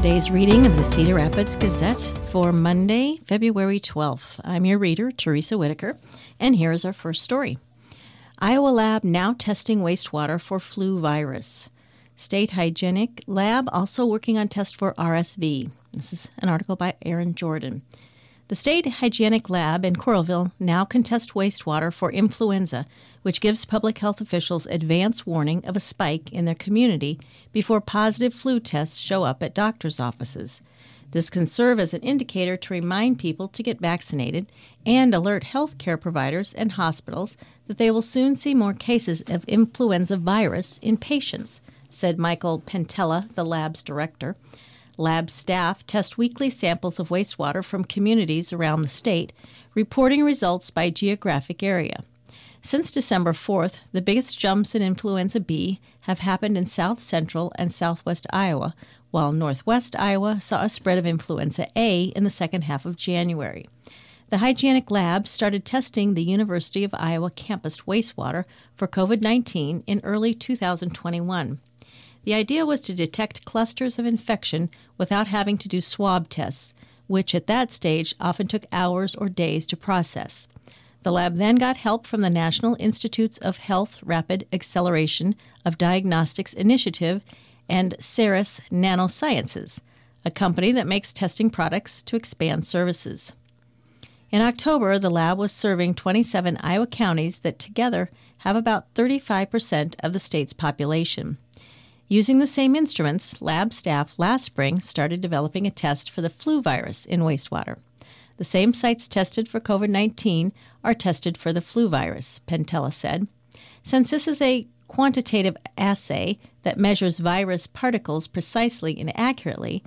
Today's reading of the Cedar Rapids Gazette for Monday, February 12th. I'm your reader, Teresa Whitaker, and here is our first story. Iowa lab now testing wastewater for flu virus. State Hygienic Lab also working on test for RSV. This is an article by Aaron Jordan. The State Hygienic Lab in Coralville now can test wastewater for influenza, which gives public health officials advance warning of a spike in their community before positive flu tests show up at doctors' offices. This can serve as an indicator to remind people to get vaccinated and alert health care providers and hospitals that they will soon see more cases of influenza virus in patients, said Michael Pentella, the lab's director. Lab staff test weekly samples of wastewater from communities around the state, reporting results by geographic area. Since December 4th, the biggest jumps in influenza B have happened in south central and southwest Iowa, while northwest Iowa saw a spread of influenza A in the second half of January. The Hygienic Lab started testing the University of Iowa campus wastewater for COVID 19 in early 2021. The idea was to detect clusters of infection without having to do swab tests, which at that stage often took hours or days to process. The lab then got help from the National Institutes of Health Rapid Acceleration of Diagnostics Initiative and Ceres Nanosciences, a company that makes testing products to expand services. In October, the lab was serving 27 Iowa counties that together have about 35% of the state's population. Using the same instruments, lab staff last spring started developing a test for the flu virus in wastewater. The same sites tested for COVID 19 are tested for the flu virus, Pentella said. Since this is a quantitative assay that measures virus particles precisely and accurately,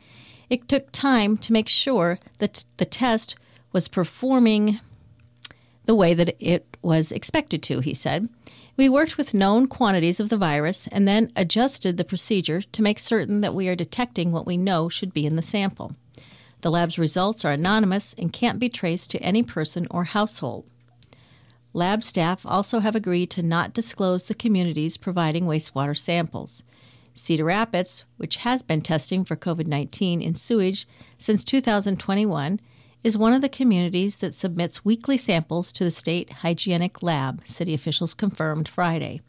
it took time to make sure that the test was performing the way that it was expected to, he said. We worked with known quantities of the virus and then adjusted the procedure to make certain that we are detecting what we know should be in the sample. The lab's results are anonymous and can't be traced to any person or household. Lab staff also have agreed to not disclose the communities providing wastewater samples. Cedar Rapids, which has been testing for COVID 19 in sewage since 2021, is one of the communities that submits weekly samples to the State Hygienic Lab, city officials confirmed Friday.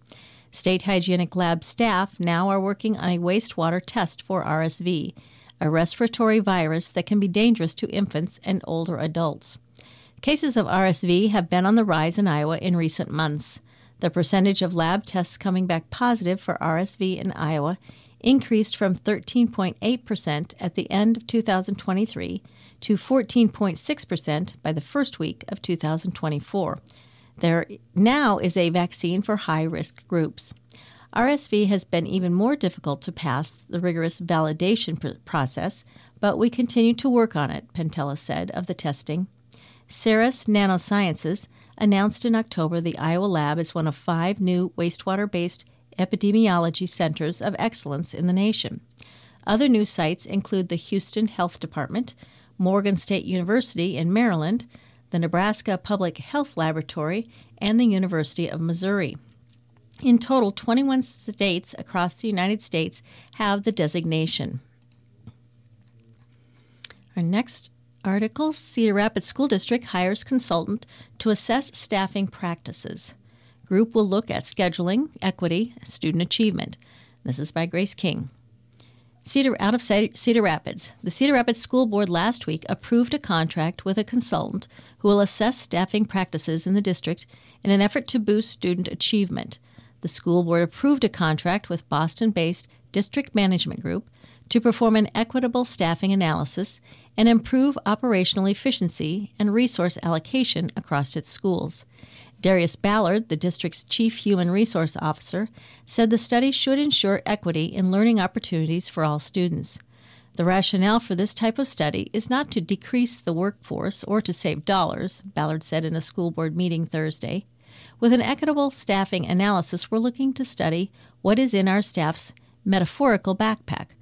State Hygienic Lab staff now are working on a wastewater test for RSV, a respiratory virus that can be dangerous to infants and older adults. Cases of RSV have been on the rise in Iowa in recent months. The percentage of lab tests coming back positive for RSV in Iowa increased from 13.8% at the end of 2023 to 14.6% by the first week of 2024. There now is a vaccine for high risk groups. RSV has been even more difficult to pass the rigorous validation pr- process, but we continue to work on it, Pentella said of the testing. Ceres Nanosciences announced in October the Iowa lab is one of five new wastewater based epidemiology centers of excellence in the nation. Other new sites include the Houston Health Department, Morgan State University in Maryland, the Nebraska Public Health Laboratory, and the University of Missouri. In total, 21 states across the United States have the designation. Our next article Cedar Rapids School District hires consultant to assess staffing practices. Group will look at scheduling, equity, student achievement. This is by Grace King. Cedar out of Cedar Rapids. The Cedar Rapids School Board last week approved a contract with a consultant who will assess staffing practices in the district in an effort to boost student achievement. The school board approved a contract with Boston-based District Management Group to perform an equitable staffing analysis and improve operational efficiency and resource allocation across its schools. Darius Ballard, the district's chief human resource officer, said the study should ensure equity in learning opportunities for all students. The rationale for this type of study is not to decrease the workforce or to save dollars, Ballard said in a school board meeting Thursday. With an equitable staffing analysis, we're looking to study what is in our staff's metaphorical backpack.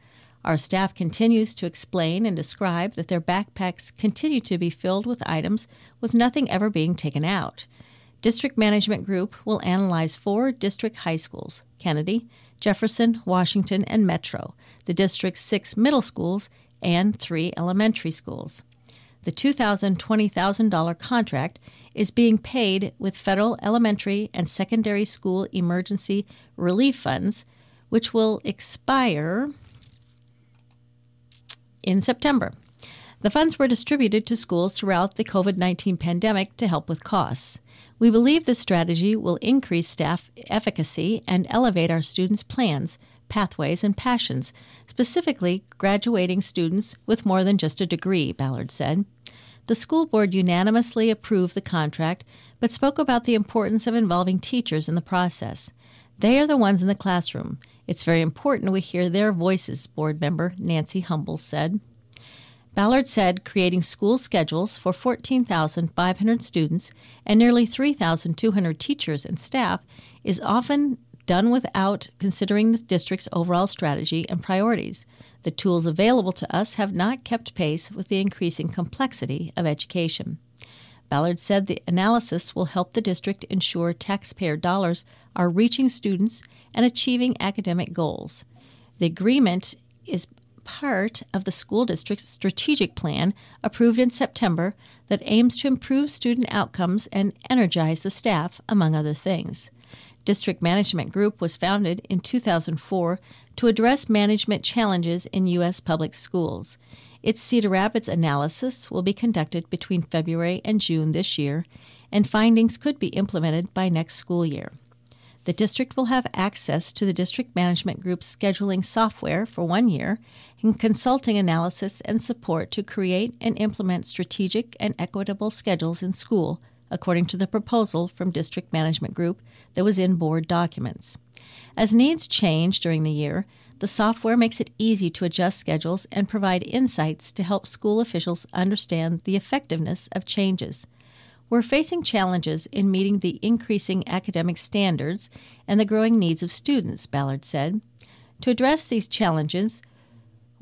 Our staff continues to explain and describe that their backpacks continue to be filled with items with nothing ever being taken out. District Management Group will analyze four district high schools Kennedy, Jefferson, Washington, and Metro, the district's six middle schools, and three elementary schools. The $2,020,000 contract is being paid with federal elementary and secondary school emergency relief funds, which will expire in September. The funds were distributed to schools throughout the COVID 19 pandemic to help with costs. We believe this strategy will increase staff efficacy and elevate our students' plans, pathways, and passions, specifically graduating students with more than just a degree, Ballard said. The school board unanimously approved the contract, but spoke about the importance of involving teachers in the process. They are the ones in the classroom. It's very important we hear their voices, board member Nancy Humble said. Ballard said creating school schedules for 14,500 students and nearly 3,200 teachers and staff is often done without considering the district's overall strategy and priorities. The tools available to us have not kept pace with the increasing complexity of education. Ballard said the analysis will help the district ensure taxpayer dollars are reaching students and achieving academic goals. The agreement is part of the school district's strategic plan approved in September that aims to improve student outcomes and energize the staff, among other things. District Management Group was founded in 2004 to address management challenges in U.S. public schools. Its Cedar Rapids analysis will be conducted between February and June this year, and findings could be implemented by next school year. The district will have access to the District Management Group's scheduling software for one year and consulting analysis and support to create and implement strategic and equitable schedules in school, according to the proposal from District Management Group that was in board documents. As needs change during the year, the software makes it easy to adjust schedules and provide insights to help school officials understand the effectiveness of changes. We're facing challenges in meeting the increasing academic standards and the growing needs of students, Ballard said. To address these challenges,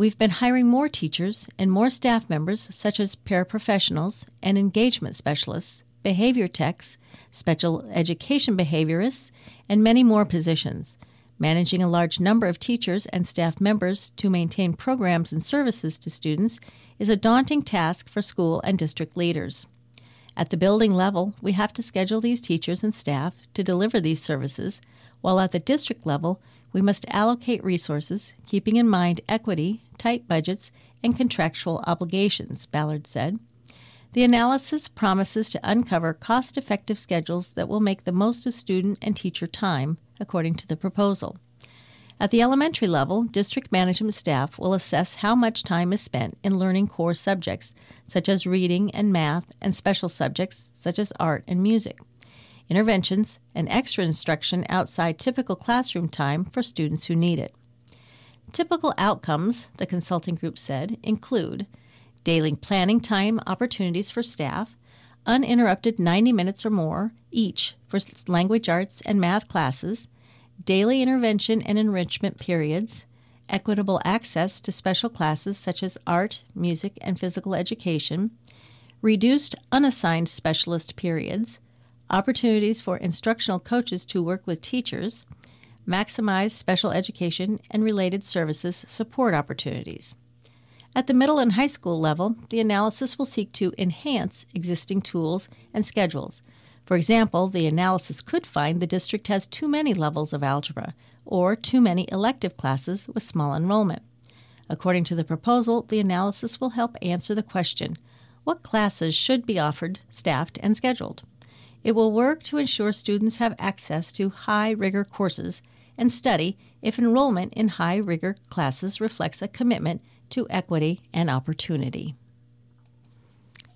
we've been hiring more teachers and more staff members, such as paraprofessionals and engagement specialists, behavior techs, special education behaviorists, and many more positions. Managing a large number of teachers and staff members to maintain programs and services to students is a daunting task for school and district leaders. At the building level, we have to schedule these teachers and staff to deliver these services, while at the district level, we must allocate resources, keeping in mind equity, tight budgets, and contractual obligations, Ballard said. The analysis promises to uncover cost effective schedules that will make the most of student and teacher time, according to the proposal. At the elementary level, district management staff will assess how much time is spent in learning core subjects, such as reading and math, and special subjects, such as art and music. Interventions and extra instruction outside typical classroom time for students who need it. Typical outcomes, the consulting group said, include daily planning time opportunities for staff, uninterrupted 90 minutes or more each for language arts and math classes daily intervention and enrichment periods, equitable access to special classes such as art, music, and physical education, reduced unassigned specialist periods, opportunities for instructional coaches to work with teachers, maximize special education and related services support opportunities. At the middle and high school level, the analysis will seek to enhance existing tools and schedules for example, the analysis could find the district has too many levels of algebra or too many elective classes with small enrollment. According to the proposal, the analysis will help answer the question what classes should be offered, staffed, and scheduled? It will work to ensure students have access to high rigor courses and study if enrollment in high rigor classes reflects a commitment to equity and opportunity.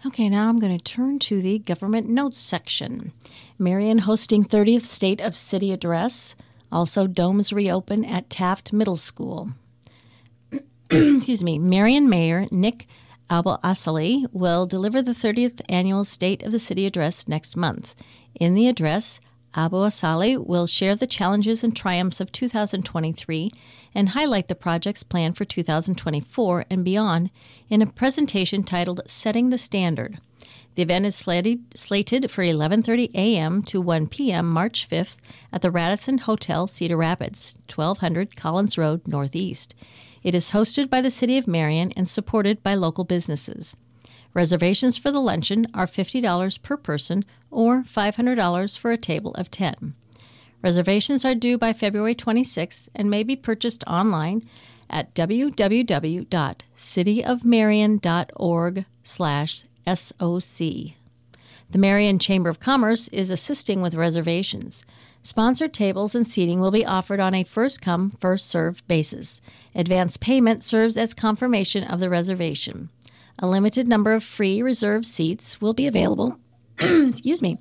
Okay, now I'm going to turn to the government notes section. Marion hosting 30th State of City Address. Also, domes reopen at Taft Middle School. Excuse me. Marion Mayor Nick AbouAssaly will deliver the 30th annual State of the City Address next month. In the address, AbouAssaly will share the challenges and triumphs of 2023 and highlight the project's plan for 2024 and beyond in a presentation titled Setting the Standard. The event is slated for 11:30 a.m. to 1 p.m. March 5th at the Radisson Hotel, Cedar Rapids, 1200 Collins Road, Northeast. It is hosted by the City of Marion and supported by local businesses. Reservations for the luncheon are $50 per person or $500 for a table of 10. Reservations are due by February 26th and may be purchased online at www.cityofmarion.org slash SOC. The Marion Chamber of Commerce is assisting with reservations. Sponsored tables and seating will be offered on a first come, first served basis. Advance payment serves as confirmation of the reservation. A limited number of free reserved seats will be available. excuse me.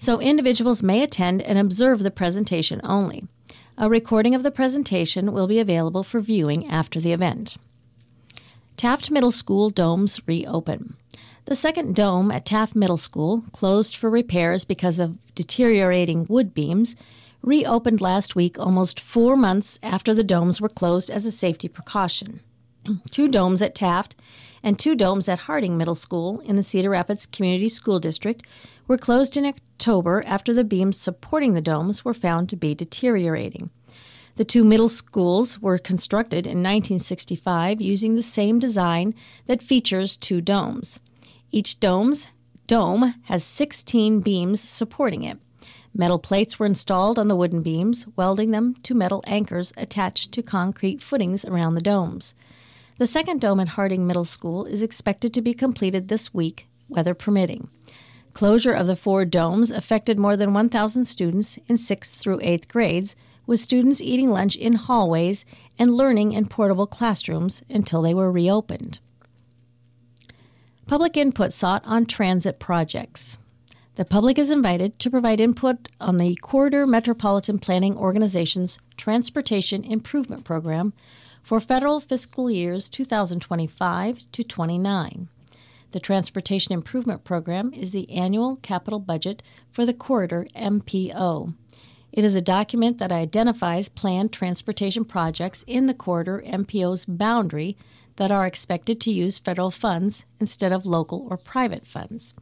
So individuals may attend and observe the presentation only. A recording of the presentation will be available for viewing after the event. Taft Middle School domes reopen. The second dome at Taft Middle School, closed for repairs because of deteriorating wood beams, reopened last week almost four months after the domes were closed as a safety precaution. two domes at Taft and two domes at Harding Middle School in the Cedar Rapids Community School District were closed in October after the beams supporting the domes were found to be deteriorating. The two middle schools were constructed in 1965 using the same design that features two domes. Each dome's dome has 16 beams supporting it. Metal plates were installed on the wooden beams, welding them to metal anchors attached to concrete footings around the domes. The second dome at Harding Middle School is expected to be completed this week, weather permitting. Closure of the four domes affected more than 1,000 students in 6th through 8th grades, with students eating lunch in hallways and learning in portable classrooms until they were reopened. Public input sought on transit projects. The public is invited to provide input on the Corridor Metropolitan Planning Organization's Transportation Improvement Program for federal fiscal years 2025 to 29. The Transportation Improvement Program is the annual capital budget for the Corridor MPO. It is a document that identifies planned transportation projects in the Corridor MPO's boundary that are expected to use federal funds instead of local or private funds.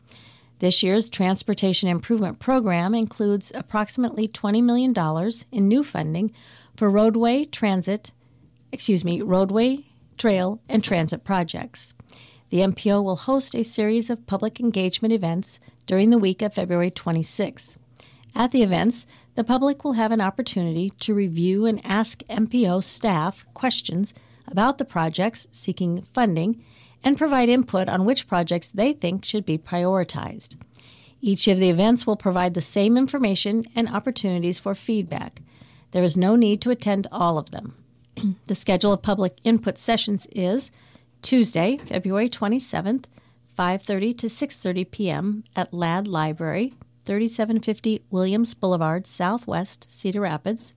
This year's Transportation Improvement Program includes approximately $20 million in new funding for roadway, transit, excuse me, roadway, trail, and transit projects. The MPO will host a series of public engagement events during the week of February 26. At the events, the public will have an opportunity to review and ask MPO staff questions about the projects seeking funding and provide input on which projects they think should be prioritized. Each of the events will provide the same information and opportunities for feedback. There is no need to attend all of them. the schedule of public input sessions is Tuesday, February 27th, 5:30 to 6:30 p.m. at Ladd Library, 3750 Williams Boulevard, Southwest, Cedar Rapids.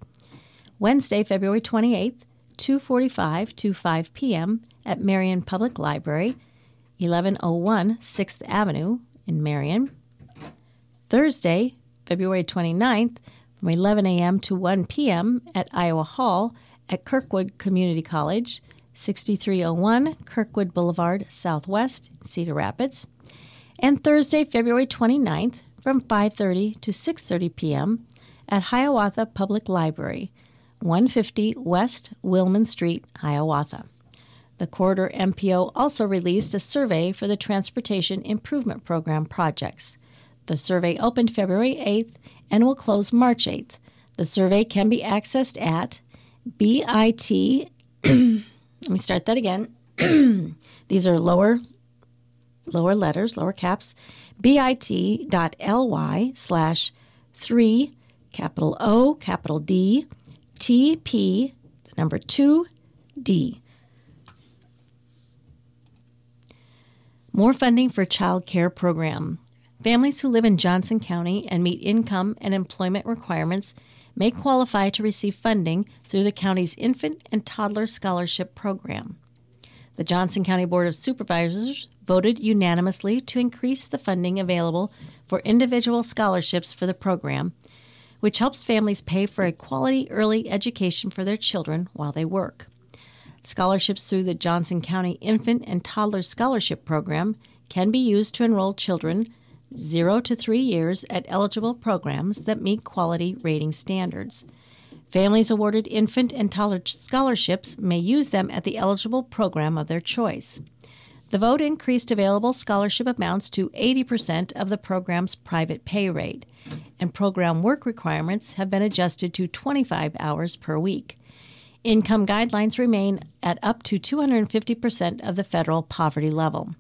Wednesday, February 28th, 2:45 to 5 p.m. at Marion Public Library, 1101 6th Avenue in Marion. Thursday, February 29th, from 11 a.m. to 1 p.m. at Iowa Hall at Kirkwood Community College, 6301 Kirkwood Boulevard, Southwest, Cedar Rapids. And Thursday, February 29th, from 5:30 to 6:30 p.m. at Hiawatha Public Library, 150 West Willman Street, Hiawatha. The Corridor MPO also released a survey for the Transportation Improvement Program projects. The survey opened February 8th and will close March 8th. The survey can be accessed at BIT. let me start that again. These are lower lower letters, lower caps, bit.ly slash 3 capital O, capital D, TP, the number 2D. More funding for child care program. Families who live in Johnson County and meet income and employment requirements may qualify to receive funding through the county's Infant and Toddler Scholarship Program. The Johnson County Board of Supervisors voted unanimously to increase the funding available for individual scholarships for the program which helps families pay for a quality early education for their children while they work. Scholarships through the Johnson County Infant and Toddler Scholarship Program can be used to enroll children 0 to 3 years at eligible programs that meet quality rating standards. Families awarded infant and toddler scholarships may use them at the eligible program of their choice. The vote increased available scholarship amounts to 80% of the program's private pay rate, and program work requirements have been adjusted to 25 hours per week. Income guidelines remain at up to 250% of the federal poverty level.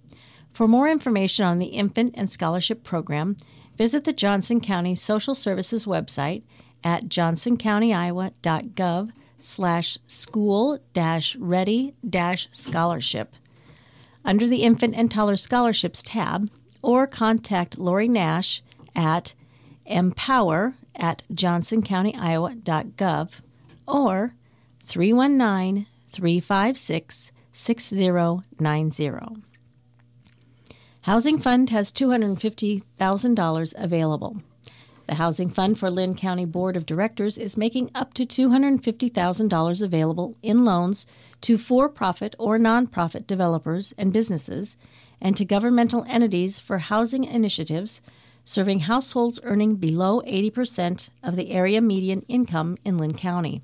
For more information on the infant and scholarship program, visit the Johnson County Social Services website at johnsoncountyiowa.gov slash school ready scholarship under the Infant and Toddler Scholarships tab or contact Lori Nash at empower at johnsoncountyiowa.gov or 319 356 6090. Housing Fund has $250,000 available. The Housing Fund for Linn County Board of Directors is making up to $250,000 available in loans to for profit or nonprofit developers and businesses and to governmental entities for housing initiatives serving households earning below 80% of the area median income in Linn County.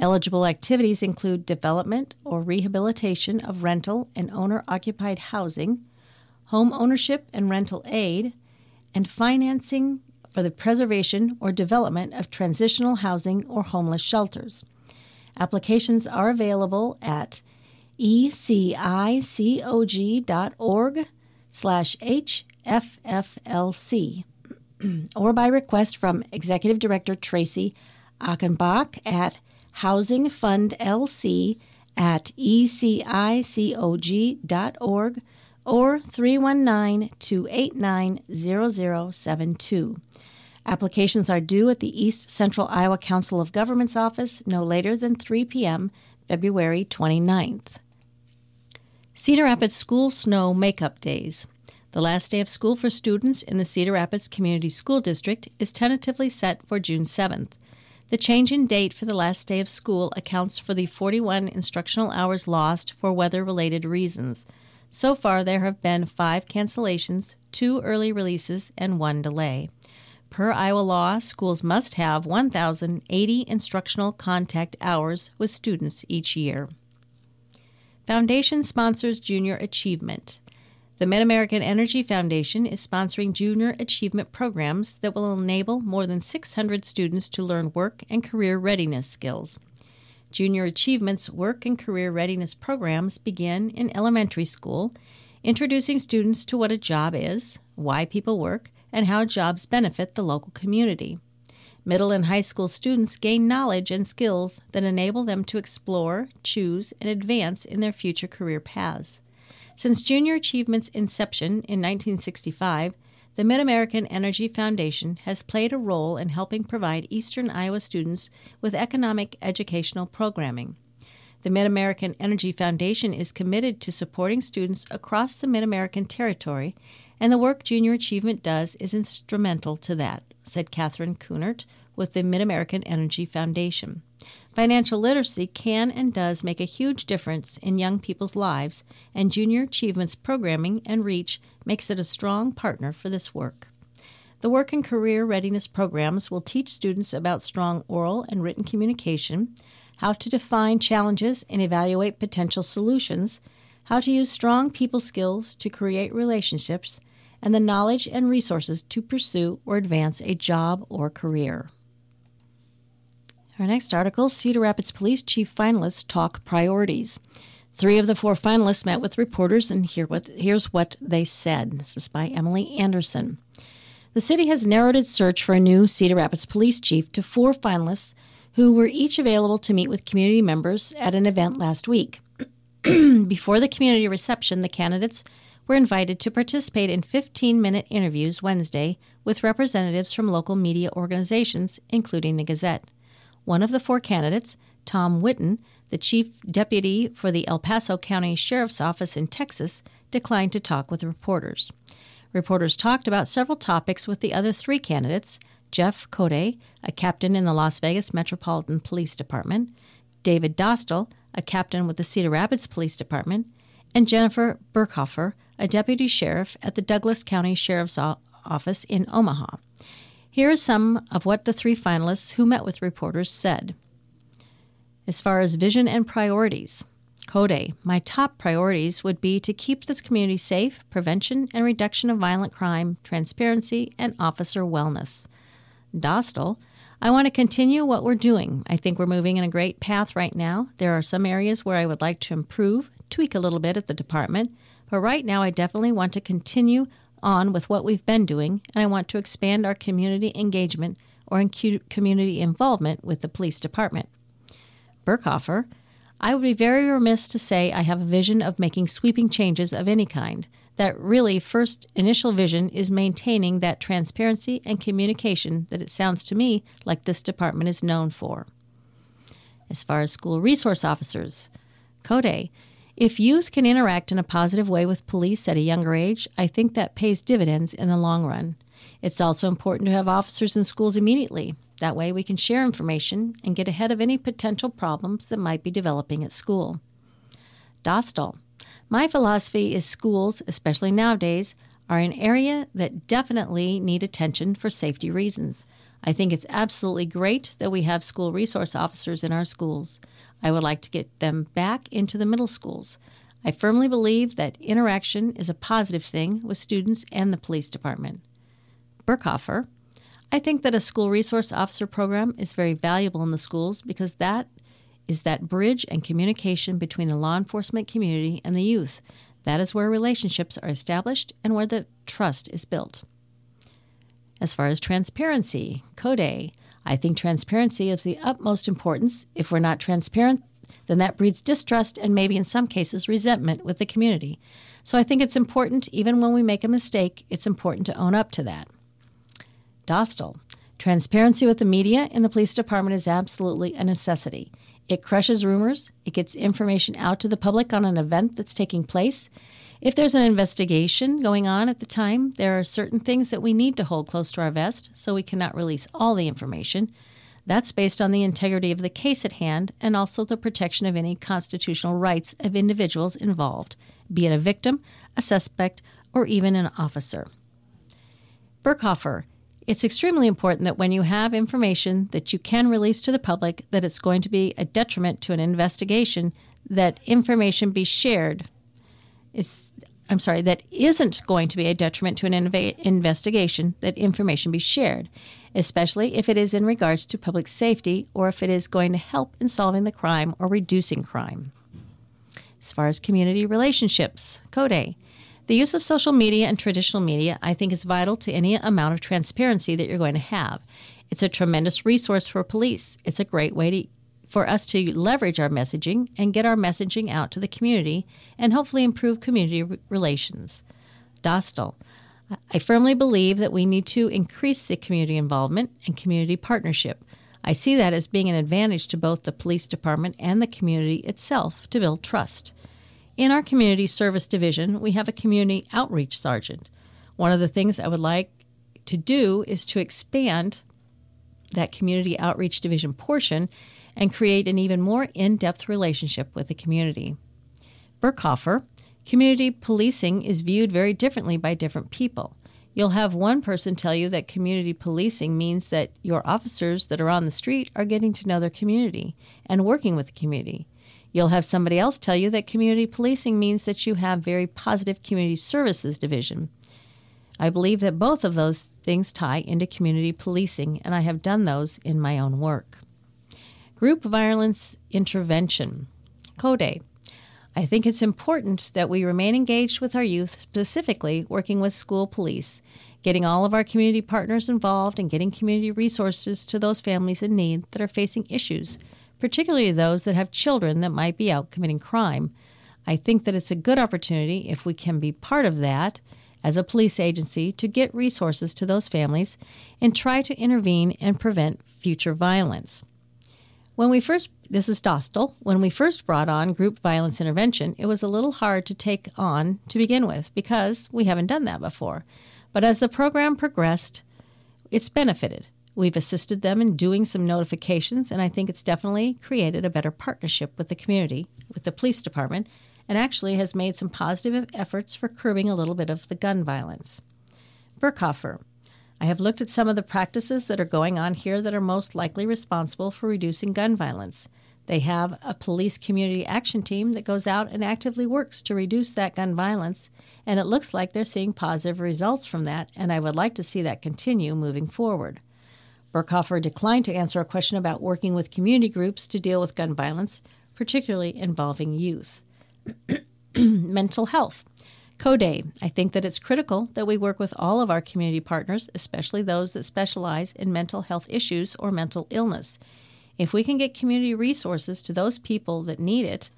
Eligible activities include development or rehabilitation of rental and owner occupied housing, home ownership and rental aid, and financing for the preservation or development of transitional housing or homeless shelters. Applications are available at ecicog.org slash HFFLC or by request from Executive Director Tracy Achenbach at Housing Fund LC at ecicog.org or 319 289 0072. Applications are due at the East Central Iowa Council of Governments office no later than 3 p.m., February 29th. Cedar Rapids School Snow Makeup Days. The last day of school for students in the Cedar Rapids Community School District is tentatively set for June 7th. The change in date for the last day of school accounts for the 41 instructional hours lost for weather related reasons. So far, there have been five cancellations, two early releases, and one delay. Per Iowa law, schools must have 1,080 instructional contact hours with students each year. Foundation sponsors Junior Achievement. The MidAmerican Energy Foundation is sponsoring junior achievement programs that will enable more than 600 students to learn work and career readiness skills. Junior Achievement's work and career readiness programs begin in elementary school, introducing students to what a job is, why people work, and how jobs benefit the local community. Middle and high school students gain knowledge and skills that enable them to explore, choose, and advance in their future career paths. Since Junior Achievement's inception in 1965, the MidAmerican Energy Foundation has played a role in helping provide Eastern Iowa students with economic educational programming. The MidAmerican Energy Foundation is committed to supporting students across the MidAmerican territory, and the work Junior Achievement does is instrumental to that, said Catherine Kunert with the MidAmerican Energy Foundation. Financial literacy can and does make a huge difference in young people's lives, and Junior Achievement's programming and reach makes it a strong partner for this work. The work and career readiness programs will teach students about strong oral and written communication, how to define challenges and evaluate potential solutions, how to use strong people skills to create relationships, and the knowledge and resources to pursue or advance a job or career. Our next article Cedar Rapids Police Chief finalists talk priorities. Three of the four finalists met with reporters, and here what, here's what they said. This is by Emily Anderson. The city has narrowed its search for a new Cedar Rapids police chief to four finalists who were each available to meet with community members at an event last week. Before the community reception, the candidates were invited to participate in 15 minute interviews Wednesday with representatives from local media organizations, including the Gazette. One of the four candidates, Tom Whitten, the chief deputy for the El Paso County Sheriff's Office in Texas, declined to talk with reporters. Reporters talked about several topics with the other three candidates Jeff Code, a captain in the Las Vegas Metropolitan Police Department, David Dostal, a captain with the Cedar Rapids Police Department, and Jennifer Burkhofer, a deputy sheriff at the Douglas County Sheriff's Office in Omaha. Here are some of what the three finalists who met with reporters said. As far as vision and priorities, Code, my top priorities would be to keep this community safe, prevention and reduction of violent crime, transparency, and officer wellness. Dostal, I want to continue what we're doing. I think we're moving in a great path right now. There are some areas where I would like to improve, tweak a little bit at the department, but right now I definitely want to continue on with what we've been doing, and I want to expand our community engagement or community involvement with the police department. Burkhofer, I would be very remiss to say I have a vision of making sweeping changes of any kind. That really first initial vision is maintaining that transparency and communication that it sounds to me like this department is known for. As far as school resource officers, Code, if youth can interact in a positive way with police at a younger age, I think that pays dividends in the long run. It's also important to have officers in schools immediately. That way, we can share information and get ahead of any potential problems that might be developing at school. Dostal. My philosophy is schools, especially nowadays, are an area that definitely need attention for safety reasons. I think it's absolutely great that we have school resource officers in our schools. I would like to get them back into the middle schools. I firmly believe that interaction is a positive thing with students and the police department. Burkhofer, I think that a school resource officer program is very valuable in the schools because that is that bridge and communication between the law enforcement community and the youth. That is where relationships are established and where the trust is built. As far as transparency, Code, I think transparency is the utmost importance. If we're not transparent, then that breeds distrust and maybe in some cases resentment with the community. So I think it's important, even when we make a mistake, it's important to own up to that. Dostal. Transparency with the media in the police department is absolutely a necessity. It crushes rumors, it gets information out to the public on an event that's taking place, if there's an investigation going on at the time, there are certain things that we need to hold close to our vest, so we cannot release all the information. That's based on the integrity of the case at hand and also the protection of any constitutional rights of individuals involved, be it a victim, a suspect, or even an officer. Burkhofer, it's extremely important that when you have information that you can release to the public that it's going to be a detriment to an investigation, that information be shared is I'm sorry, that isn't going to be a detriment to an inv- investigation, that information be shared, especially if it is in regards to public safety or if it is going to help in solving the crime or reducing crime. As far as community relationships, Code. The use of social media and traditional media, I think, is vital to any amount of transparency that you're going to have. It's a tremendous resource for police. It's a great way to for us to leverage our messaging and get our messaging out to the community and hopefully improve community relations. Dostal. I firmly believe that we need to increase the community involvement and community partnership. I see that as being an advantage to both the police department and the community itself to build trust. In our community service division, we have a community outreach sergeant. One of the things I would like to do is to expand that community outreach division portion and create an even more in depth relationship with the community. Burkhofer, community policing is viewed very differently by different people. You'll have one person tell you that community policing means that your officers that are on the street are getting to know their community and working with the community. You'll have somebody else tell you that community policing means that you have very positive community services division. I believe that both of those things tie into community policing, and I have done those in my own work. Group violence intervention. CODE. I think it's important that we remain engaged with our youth, specifically working with school police, getting all of our community partners involved, and getting community resources to those families in need that are facing issues, particularly those that have children that might be out committing crime. I think that it's a good opportunity if we can be part of that as a police agency to get resources to those families and try to intervene and prevent future violence. When we first, this is Dostal, when we first brought on group violence intervention, it was a little hard to take on to begin with because we haven't done that before. But as the program progressed, it's benefited. We've assisted them in doing some notifications, and I think it's definitely created a better partnership with the community, with the police department, and actually has made some positive efforts for curbing a little bit of the gun violence. Burkhofer. I have looked at some of the practices that are going on here that are most likely responsible for reducing gun violence. They have a police community action team that goes out and actively works to reduce that gun violence, and it looks like they're seeing positive results from that, and I would like to see that continue moving forward. Burkhofer declined to answer a question about working with community groups to deal with gun violence, particularly involving youth. Mental health. CODE. I think that it's critical that we work with all of our community partners, especially those that specialize in mental health issues or mental illness. If we can get community resources to those people that need it,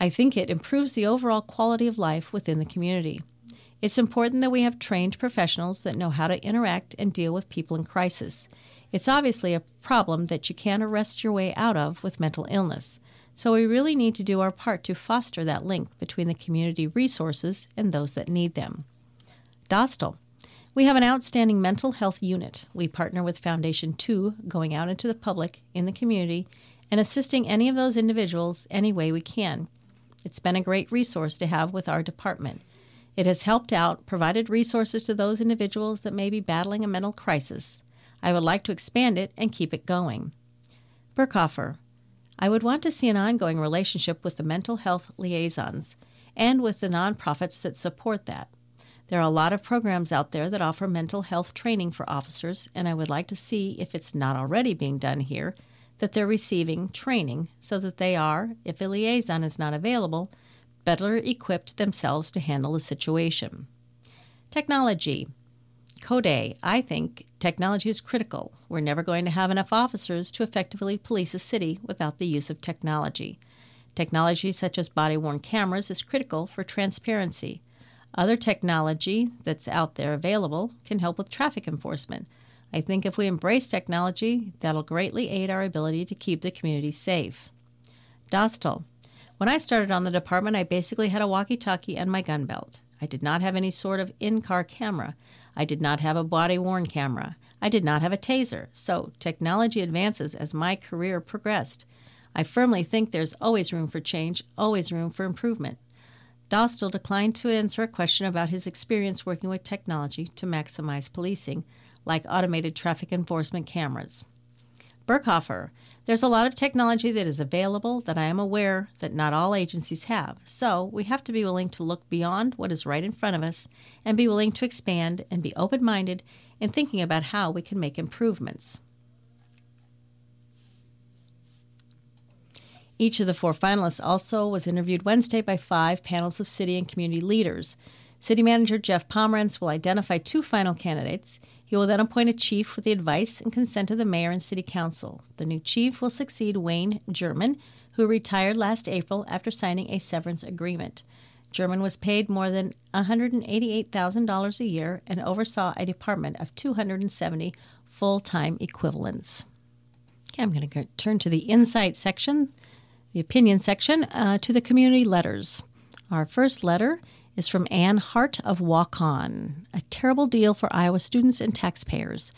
I think it improves the overall quality of life within the community. It's important that we have trained professionals that know how to interact and deal with people in crisis. It's obviously a problem that you can't arrest your way out of with mental illness. So we really need to do our part to foster that link between the community resources and those that need them. Dostal. We have an outstanding mental health unit. We partner with Foundation 2, going out into the public, in the community, and assisting any of those individuals any way we can. It's been a great resource to have with our department. It has helped out, provided resources to those individuals that may be battling a mental crisis. I would like to expand it and keep it going. Burkhofer. I would want to see an ongoing relationship with the mental health liaisons and with the nonprofits that support that. There are a lot of programs out there that offer mental health training for officers, and I would like to see if it's not already being done here that they're receiving training so that they are, if a liaison is not available, better equipped themselves to handle the situation. Technology. Code, I think technology is critical. We're never going to have enough officers to effectively police a city without the use of technology. Technology such as body worn cameras is critical for transparency. Other technology that's out there available can help with traffic enforcement. I think if we embrace technology, that'll greatly aid our ability to keep the community safe. Dostal. When I started on the department, I basically had a walkie talkie and my gun belt. I did not have any sort of in car camera. I did not have a body worn camera. I did not have a taser. So technology advances as my career progressed. I firmly think there's always room for change, always room for improvement. Dostal declined to answer a question about his experience working with technology to maximize policing, like automated traffic enforcement cameras. Burkhofer, there's a lot of technology that is available that I am aware that not all agencies have. So we have to be willing to look beyond what is right in front of us and be willing to expand and be open minded in thinking about how we can make improvements. Each of the four finalists also was interviewed Wednesday by five panels of city and community leaders. City Manager Jeff Pomerantz will identify two final candidates. He will then appoint a chief with the advice and consent of the mayor and city council. The new chief will succeed Wayne Jerman, who retired last April after signing a severance agreement. Jerman was paid more than $188,000 a year and oversaw a department of 270 full time equivalents. Okay, I'm going to turn to the insight section, the opinion section, uh, to the community letters. Our first letter is from Ann Hart of Waukon. A terrible deal for Iowa students and taxpayers.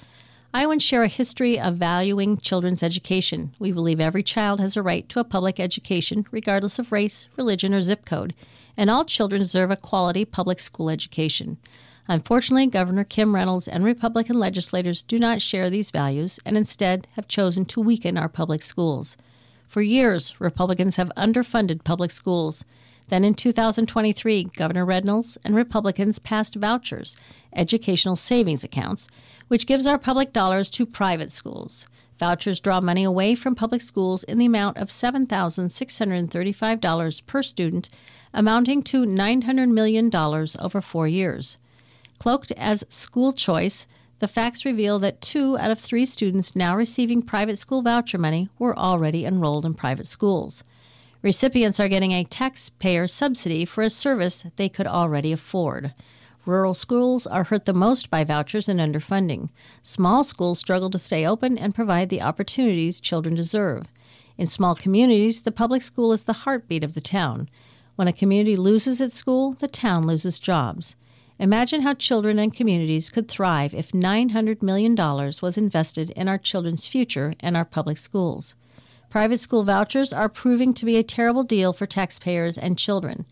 Iowans share a history of valuing children's education. We believe every child has a right to a public education, regardless of race, religion, or zip code, and all children deserve a quality public school education. Unfortunately, Governor Kim Reynolds and Republican legislators do not share these values and instead have chosen to weaken our public schools. For years, Republicans have underfunded public schools. Then in 2023, Governor Reynolds and Republicans passed vouchers, educational savings accounts, which gives our public dollars to private schools. Vouchers draw money away from public schools in the amount of $7,635 per student, amounting to $900 million over four years. Cloaked as school choice, the facts reveal that two out of three students now receiving private school voucher money were already enrolled in private schools. Recipients are getting a taxpayer subsidy for a service they could already afford. Rural schools are hurt the most by vouchers and underfunding. Small schools struggle to stay open and provide the opportunities children deserve. In small communities, the public school is the heartbeat of the town. When a community loses its school, the town loses jobs. Imagine how children and communities could thrive if $900 million was invested in our children's future and our public schools. Private school vouchers are proving to be a terrible deal for taxpayers and children.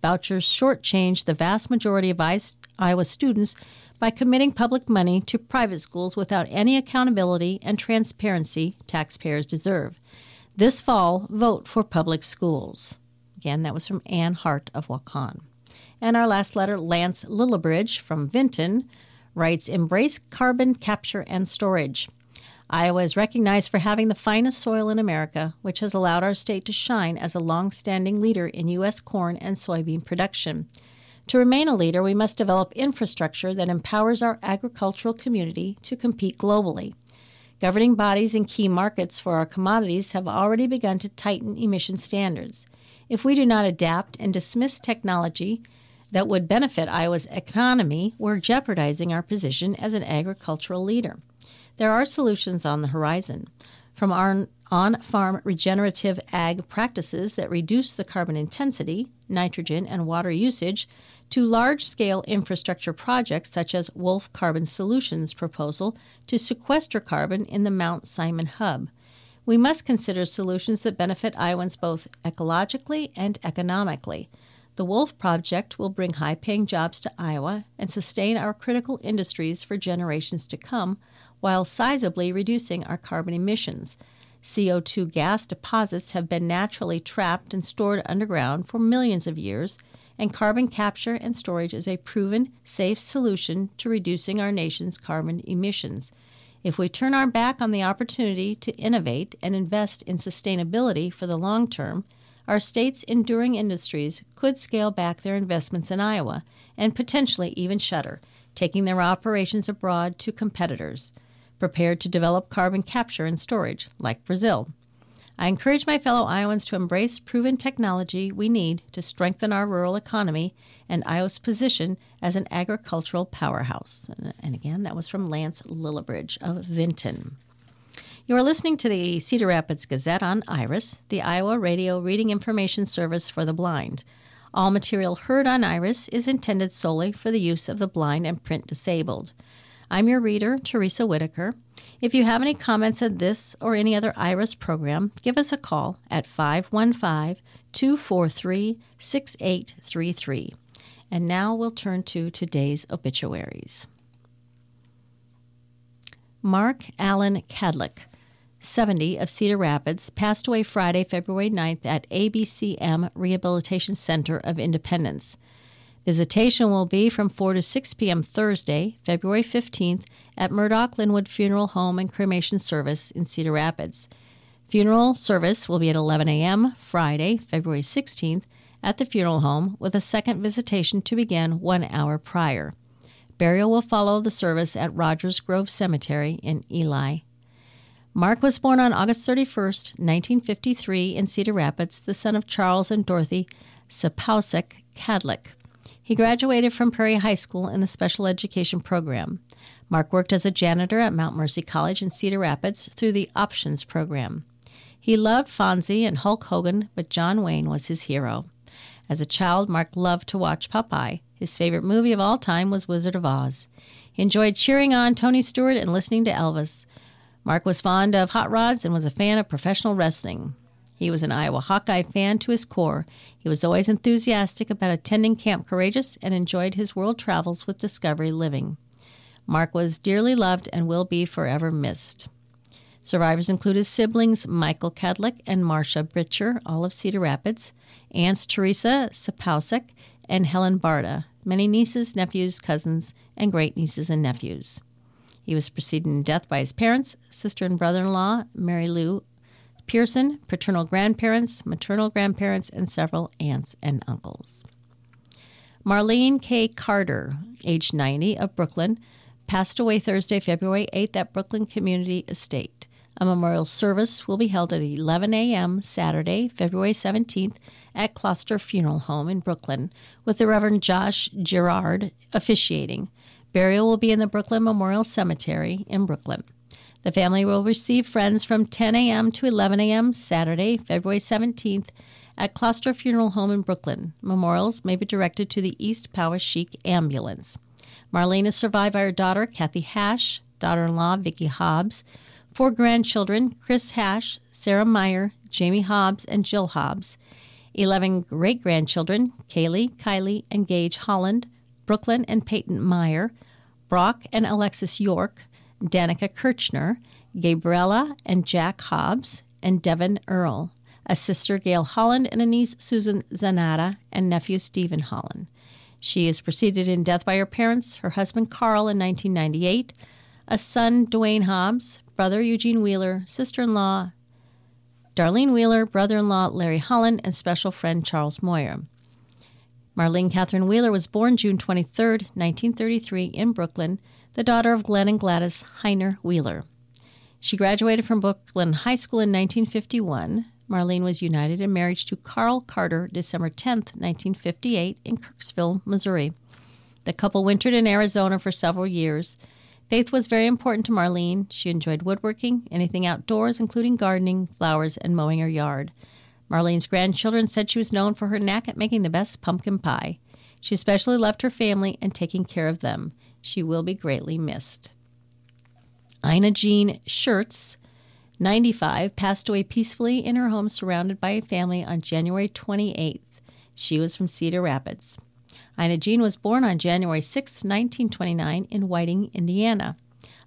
Vouchers shortchange the vast majority of Iowa students by committing public money to private schools without any accountability and transparency taxpayers deserve. This fall, vote for public schools. Again, that was from Ann Hart of Waukon. And our last letter, Lance Lillibridge from Vinton, writes Embrace carbon capture and storage. Iowa is recognized for having the finest soil in America, which has allowed our state to shine as a long standing leader in U.S. corn and soybean production. To remain a leader, we must develop infrastructure that empowers our agricultural community to compete globally. Governing bodies in key markets for our commodities have already begun to tighten emission standards. If we do not adapt and dismiss technology that would benefit Iowa's economy, we're jeopardizing our position as an agricultural leader. There are solutions on the horizon. From our on farm regenerative ag practices that reduce the carbon intensity, nitrogen, and water usage to large scale infrastructure projects such as Wolf Carbon Solutions' proposal to sequester carbon in the Mount Simon Hub. We must consider solutions that benefit Iowans both ecologically and economically. The Wolf Project will bring high paying jobs to Iowa and sustain our critical industries for generations to come while sizably reducing our carbon emissions. CO2 gas deposits have been naturally trapped and stored underground for millions of years, and carbon capture and storage is a proven, safe solution to reducing our nation's carbon emissions. If we turn our back on the opportunity to innovate and invest in sustainability for the long term, our state's enduring industries could scale back their investments in Iowa and potentially even shutter, taking their operations abroad to competitors prepared to develop carbon capture and storage, like Brazil. I encourage my fellow Iowans to embrace proven technology we need to strengthen our rural economy and Iowa's position as an agricultural powerhouse. And again, that was from Lance Lillibridge of Vinton. You are listening to the Cedar Rapids Gazette on IRIS, the Iowa Radio Reading Information Service for the Blind. All material heard on IRIS is intended solely for the use of the blind and print disabled. I'm your reader, Teresa Whitaker. If you have any comments on this or any other IRIS program, give us a call at 515 243 6833. And now we'll turn to today's obituaries. Mark Allen Cadlick, 70 of Cedar Rapids, passed away Friday, February 9th at ABCM Rehabilitation Center of Independence. Visitation will be from 4 to 6 p.m. Thursday, February 15th, at Murdoch Linwood Funeral Home and Cremation Service in Cedar Rapids. Funeral service will be at 11 a.m. Friday, February 16th, at the funeral home, with a second visitation to begin one hour prior. Burial will follow the service at Rogers Grove Cemetery in Ely. Mark was born on August 31st, 1953, in Cedar Rapids, the son of Charles and Dorothy Sapowsek Cadlick. He graduated from Prairie High School in the special education program. Mark worked as a janitor at Mount Mercy College in Cedar Rapids through the Options program. He loved Fonzie and Hulk Hogan, but John Wayne was his hero. As a child, Mark loved to watch Popeye. His favorite movie of all time was Wizard of Oz. He enjoyed cheering on Tony Stewart and listening to Elvis. Mark was fond of hot rods and was a fan of professional wrestling. He was an Iowa Hawkeye fan to his core. He was always enthusiastic about attending Camp Courageous and enjoyed his world travels with Discovery Living. Mark was dearly loved and will be forever missed. Survivors include his siblings Michael Cadlick and Marcia Britcher, all of Cedar Rapids, aunts Teresa Sapowsek and Helen Barta, many nieces, nephews, cousins, and great nieces and nephews. He was preceded in death by his parents, sister and brother in law, Mary Lou Pearson, paternal grandparents, maternal grandparents, and several aunts and uncles. Marlene K. Carter, age 90, of Brooklyn, passed away Thursday, February 8th at Brooklyn Community Estate. A memorial service will be held at 11 a.m. Saturday, February 17th at Closter Funeral Home in Brooklyn, with the Reverend Josh Girard officiating. Burial will be in the Brooklyn Memorial Cemetery in Brooklyn. The family will receive friends from 10 a.m. to 11 a.m. Saturday, February 17th at Closter Funeral Home in Brooklyn. Memorials may be directed to the East Poweshiek Ambulance. Marlene is survived by her daughter, Kathy Hash, daughter in law, Vicki Hobbs, Four grandchildren Chris Hash, Sarah Meyer, Jamie Hobbs, and Jill Hobbs. 11 great grandchildren Kaylee, Kylie, and Gage Holland, Brooklyn and Peyton Meyer, Brock and Alexis York, Danica Kirchner, Gabriella and Jack Hobbs, and Devin Earl, a sister Gail Holland, and a niece Susan Zanata, and nephew Stephen Holland. She is preceded in death by her parents, her husband Carl in 1998, a son Dwayne Hobbs, brother Eugene Wheeler, sister in law Darlene Wheeler, brother in law Larry Holland, and special friend Charles Moyer. Marlene Catherine Wheeler was born June 23, 1933, in Brooklyn, the daughter of Glenn and Gladys Heiner Wheeler. She graduated from Brooklyn High School in 1951. Marlene was united in marriage to Carl Carter December 10, 1958, in Kirksville, Missouri. The couple wintered in Arizona for several years. Faith was very important to Marlene. She enjoyed woodworking, anything outdoors, including gardening, flowers, and mowing her yard. Marlene's grandchildren said she was known for her knack at making the best pumpkin pie. She especially loved her family and taking care of them. She will be greatly missed. Ina Jean Schertz, 95, passed away peacefully in her home surrounded by a family on January 28th. She was from Cedar Rapids. Ina Jean was born on January 6, 1929, in Whiting, Indiana.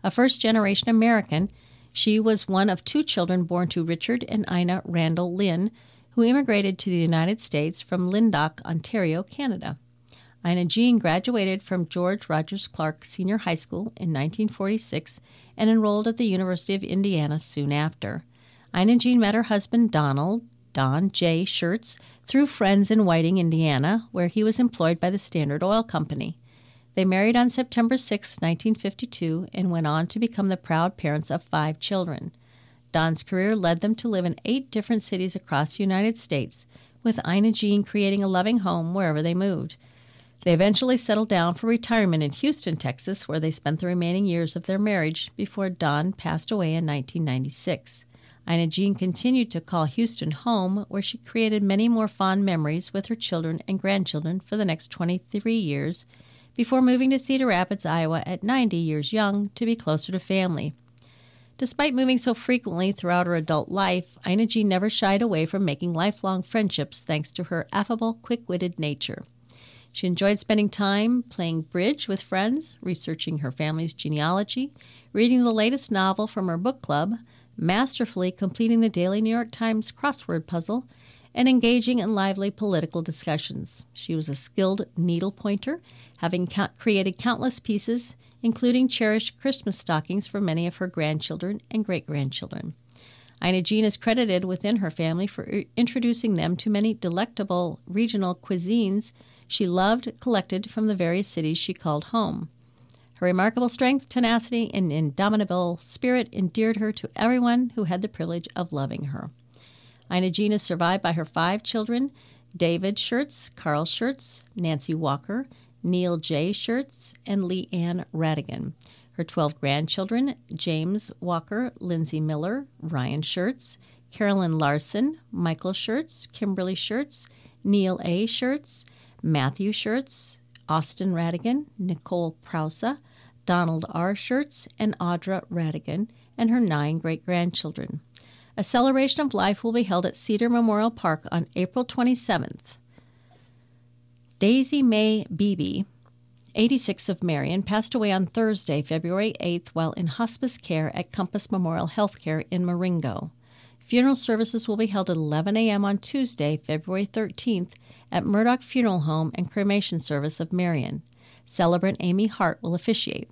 A first generation American, she was one of two children born to Richard and Ina Randall Lynn, who immigrated to the United States from Lyndoch, Ontario, Canada. Ina Jean graduated from George Rogers Clark Senior High School in 1946 and enrolled at the University of Indiana soon after. Ina Jean met her husband Donald Don J. Schertz through friends in Whiting, Indiana, where he was employed by the Standard Oil Company. They married on September 6, 1952, and went on to become the proud parents of five children. Don's career led them to live in eight different cities across the United States, with Ina Jean creating a loving home wherever they moved. They eventually settled down for retirement in Houston, Texas, where they spent the remaining years of their marriage before Don passed away in 1996. Ina Jean continued to call Houston home, where she created many more fond memories with her children and grandchildren for the next 23 years before moving to Cedar Rapids, Iowa at 90 years young to be closer to family. Despite moving so frequently throughout her adult life, Ina Jean never shied away from making lifelong friendships thanks to her affable, quick witted nature. She enjoyed spending time playing bridge with friends, researching her family's genealogy, reading the latest novel from her book club, masterfully completing the daily New York Times crossword puzzle, and engaging in lively political discussions. She was a skilled needle pointer, having created countless pieces, including cherished Christmas stockings for many of her grandchildren and great grandchildren. Ina Jean is credited within her family for uh, introducing them to many delectable regional cuisines she loved collected from the various cities she called home. Her remarkable strength, tenacity, and indomitable spirit endeared her to everyone who had the privilege of loving her. Ina Jean is survived by her five children David Schertz, Carl Schertz, Nancy Walker, Neil J. Schertz, and Lee Ann Radigan. Her 12 grandchildren James Walker, Lindsay Miller, Ryan Schertz, Carolyn Larson, Michael Schertz, Kimberly Schertz, Neil A. Schertz, Matthew Schertz, Austin Radigan, Nicole Prousa, Donald R. Schertz, and Audra Radigan, and her nine great grandchildren. A celebration of life will be held at Cedar Memorial Park on April 27th. Daisy Mae Beebe, 86 of Marion, passed away on Thursday, February 8th, while in hospice care at Compass Memorial Healthcare in Marengo. Funeral services will be held at 11 a.m. on Tuesday, February 13th, at Murdoch Funeral Home and Cremation Service of Marion. Celebrant Amy Hart will officiate.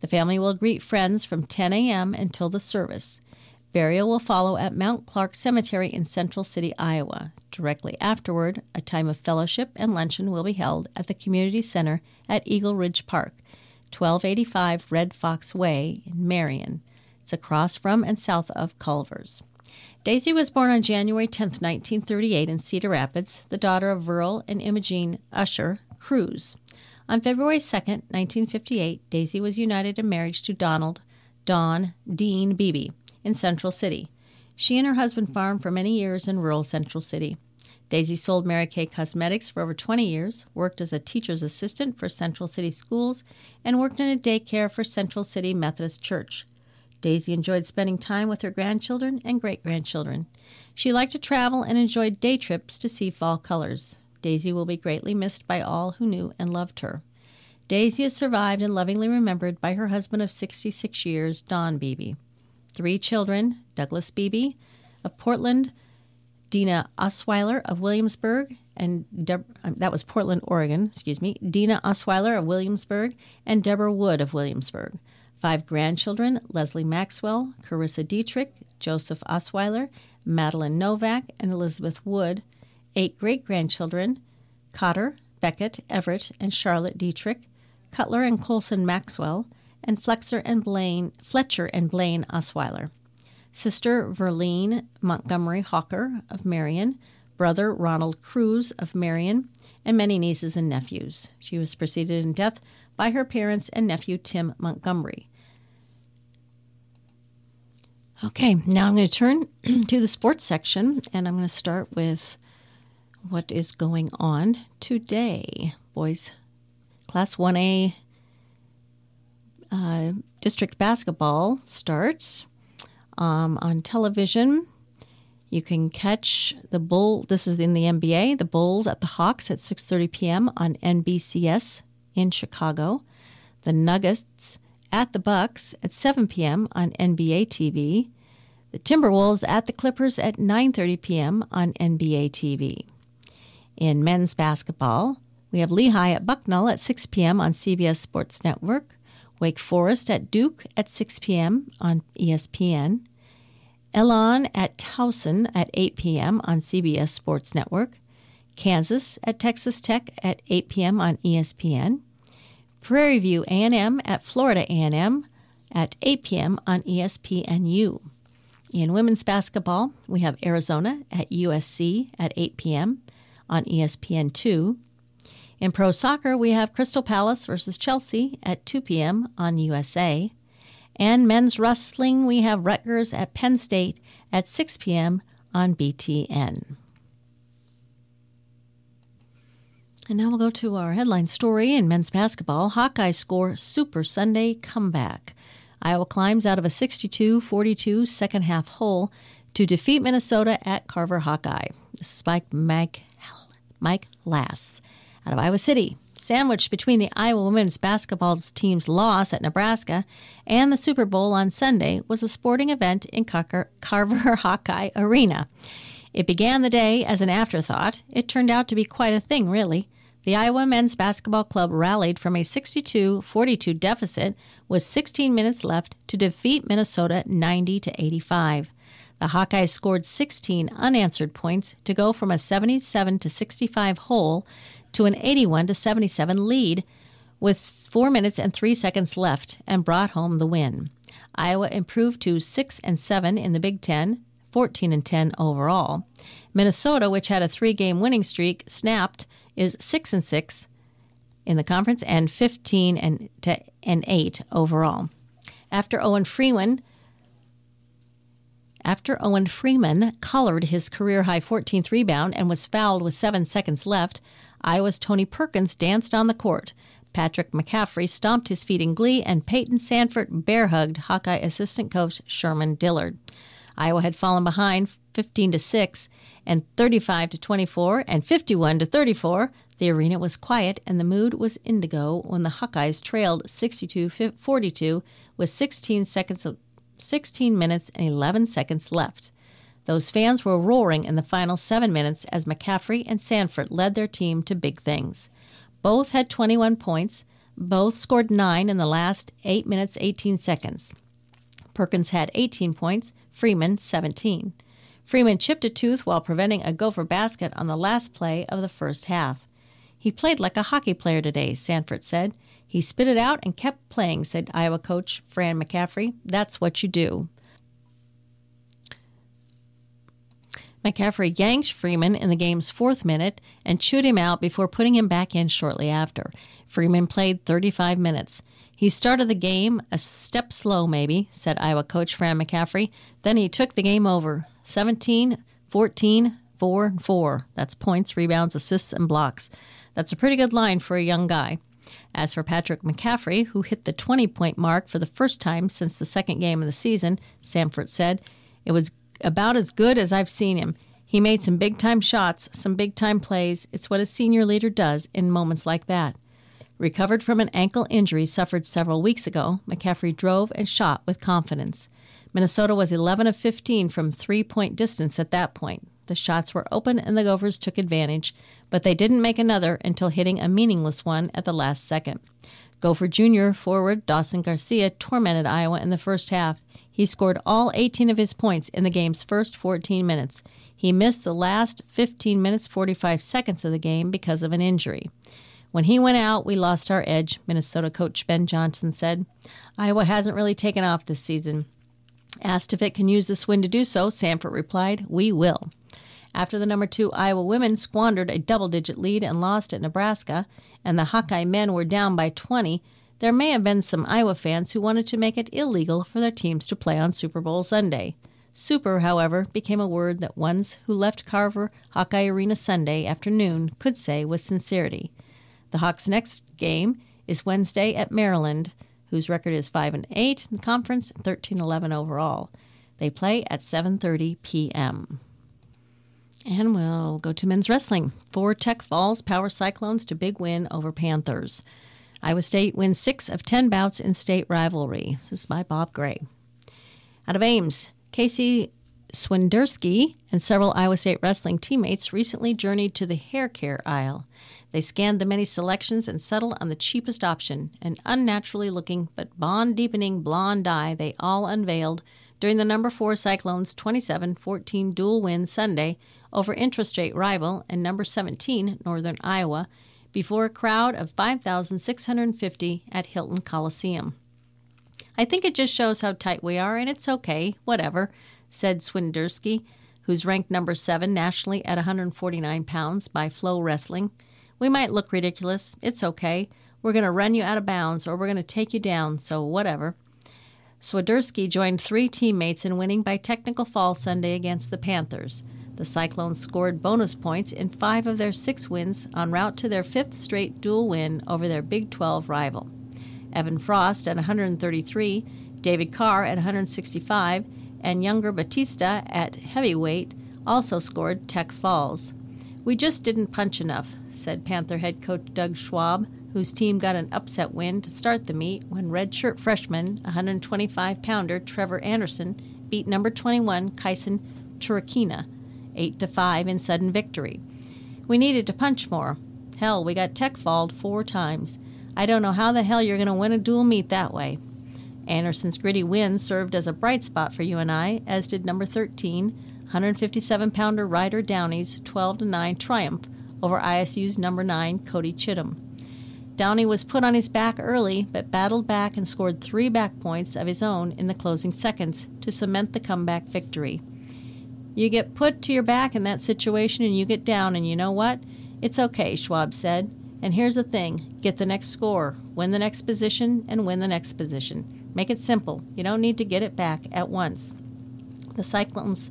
The family will greet friends from 10 a.m. until the service. Burial will follow at Mount Clark Cemetery in Central City, Iowa. Directly afterward, a time of fellowship and luncheon will be held at the Community Center at Eagle Ridge Park, 1285 Red Fox Way in Marion. It's across from and south of Culver's. Daisy was born on January 10, 1938, in Cedar Rapids, the daughter of Verl and Imogene Usher Cruz. On February 2, 1958, Daisy was united in marriage to Donald Don Dean Beebe in Central City. She and her husband farmed for many years in rural Central City. Daisy sold Mary Kay Cosmetics for over 20 years, worked as a teacher's assistant for Central City Schools, and worked in a daycare for Central City Methodist Church. Daisy enjoyed spending time with her grandchildren and great grandchildren. She liked to travel and enjoyed day trips to see fall colors. Daisy will be greatly missed by all who knew and loved her. Daisy is survived and lovingly remembered by her husband of 66 years, Don Beebe. Three children Douglas Beebe of Portland, Dina Osweiler of Williamsburg, and Deb- um, that was Portland, Oregon, excuse me, Dina Osweiler of Williamsburg, and Deborah Wood of Williamsburg. Five grandchildren Leslie Maxwell, Carissa Dietrich, Joseph Osweiler, Madeline Novak, and Elizabeth Wood. Eight great grandchildren Cotter, Beckett, Everett, and Charlotte Dietrich, Cutler and Colson Maxwell, and Flexer and Blaine, Fletcher and Blaine Osweiler. Sister Verlene Montgomery Hawker of Marion, brother Ronald Cruz of Marion, and many nieces and nephews. She was preceded in death by her parents and nephew Tim Montgomery. Okay, now I'm going to turn to the sports section and I'm going to start with what is going on today. Boys, Class 1A uh, district basketball starts um, on television. You can catch the Bull. This is in the NBA. The Bulls at the Hawks at 6:30 p.m. on NBCS in Chicago. The Nuggets at the Bucks at 7 p.m. on NBA TV. The Timberwolves at the Clippers at 9:30 p.m. on NBA TV. In men's basketball, we have Lehigh at Bucknell at 6 p.m. on CBS Sports Network. Wake Forest at Duke at 6 p.m. on ESPN. Elon at Towson at 8 p.m. on CBS Sports Network. Kansas at Texas Tech at 8 p.m. on ESPN. Prairie View A&M at Florida A&M at 8 p.m. on ESPNU. In women's basketball, we have Arizona at USC at 8 p.m. on ESPN2. In pro soccer, we have Crystal Palace versus Chelsea at 2 p.m. on USA. And men's wrestling, we have Rutgers at Penn State at 6 p.m. on BTN. And now we'll go to our headline story in men's basketball. Hawkeyes score Super Sunday comeback. Iowa climbs out of a 62 42 second half hole to defeat Minnesota at Carver Hawkeye. This is Mike, Mike Hlas out of Iowa City. Sandwiched between the Iowa women's basketball team's loss at Nebraska and the Super Bowl on Sunday was a sporting event in Carver Hawkeye Arena. It began the day as an afterthought. It turned out to be quite a thing, really. The Iowa men's basketball club rallied from a 62 42 deficit with 16 minutes left to defeat Minnesota 90 to 85. The Hawkeyes scored 16 unanswered points to go from a 77 to 65 hole to an 81 to 77 lead with 4 minutes and 3 seconds left and brought home the win. Iowa improved to 6 and 7 in the Big 10, 14 and 10 overall. Minnesota, which had a 3-game winning streak, snapped is 6 and 6 in the conference and 15 and and 8 overall. After Owen Freeman after Owen Freeman colored his career high 14th rebound and was fouled with 7 seconds left, Iowa's Tony Perkins danced on the court. Patrick McCaffery stomped his feet in glee, and Payton Sandfort bear hugged Hawkeye assistant coach Sherman Dillard. Iowa had fallen behind 15 to 6 and 35 to 24 and 51 to 34. The arena was quiet and the mood was indigo when the Hawkeyes trailed 62-42 with 16 seconds 16 minutes and 11 seconds left. Those fans were roaring in the final 7 minutes as McCaffery and Sandfort led their team to big things. Both had 21 points. Both scored 9 in the last 8 minutes 18 seconds. Perkins had 18 points, Freeman 17. Freeman chipped a tooth while preventing a gopher basket on the last play of the first half. He played like a hockey player today, Sandfort said. He spit it out and kept playing, said Iowa coach Fran McCaffery. That's what you do. McCaffery yanked Freeman in the game's fourth minute and chewed him out before putting him back in shortly after. Freeman played 35 minutes. He started the game a step slow, maybe, said Iowa coach Fran McCaffery. Then he took the game over 17, 14, 4, and 4. That's points, rebounds, assists, and blocks. That's a pretty good line for a young guy. As for Patrick McCaffery, who hit the 20 point mark for the first time since the second game of the season, Sandfort said, it was about as good as I've seen him. He made some big time shots, some big time plays. It's what a senior leader does in moments like that. Recovered from an ankle injury suffered several weeks ago, McCaffery drove and shot with confidence. Minnesota was 11 of 15 from three point distance at that point. The shots were open and the Gophers took advantage, but they didn't make another until hitting a meaningless one at the last second. Gopher Jr. forward Dawson Garcia tormented Iowa in the first half. He scored all 18 of his points in the game's first 14 minutes. He missed the last 15 minutes 45 seconds of the game because of an injury. When he went out, we lost our edge, Minnesota coach Ben Johnson said. Iowa hasn't really taken off this season. Asked if it can use this win to do so, Sandfort replied, We will. After the number two Iowa women squandered a double digit lead and lost at Nebraska, and the Hawkeye men were down by 20, there may have been some Iowa fans who wanted to make it illegal for their teams to play on Super Bowl Sunday. Super, however, became a word that ones who left Carver Hawkeye Arena Sunday afternoon could say with sincerity. The Hawks' next game is Wednesday at Maryland, whose record is 5 and 8 in the conference, 13-11 overall. They play at 7:30 p.m. And we'll go to men's wrestling. Four Tech Falls Power Cyclones to big win over Panthers. Iowa State wins six of ten bouts in state rivalry. This is by Bob Gray. Out of Ames, Casey Swiderski and several Iowa State wrestling teammates recently journeyed to the hair care aisle. They scanned the many selections and settled on the cheapest option, an unnaturally looking but bond deepening blonde dye they all unveiled during the number 4 Cyclones 27 14 dual win Sunday over interest rate rival and number 17 Northern Iowa before a crowd of 5,650 at Hilton Coliseum. I think it just shows how tight we are, and it's okay, whatever, said Swiderski, who's ranked number 7 nationally at 149 pounds by Flow Wrestling. We might look ridiculous. It's okay. We're going to run you out of bounds or we're going to take you down, so whatever. Swiderski joined three teammates in winning by technical fall Sunday against the Panthers. The Cyclones scored bonus points in five of their six wins en route to their fifth straight dual win over their Big 12 rival. Evan Frost at 133, David Carr at 165, and Yonger Bastida at heavyweight also scored Tech Falls. We just didn't punch enough, said Panther head coach Doug Schwab, whose team got an upset win to start the meet when redshirt freshman, 125 pounder Trevor Anderson beat number 21 Kysen Terukina 8 to 5 in sudden victory. We needed to punch more. Hell, we got tech falled four times. I don't know how the hell you're going to win a dual meet that way. Anderson's gritty win served as a bright spot for UNI, as did number 13, 157 pounder Ryder Downey's 12 to 9 triumph over ISU's number 9 Cody Chittum. Downey was put on his back early, but battled back and scored three back points of his own in the closing seconds to cement the comeback victory. You get put to your back in that situation and you get down, and you know what? It's okay, Schwab said. And here's the thing get the next score, win the next position, and win the next position. Make it simple. You don't need to get it back at once. The Cyclones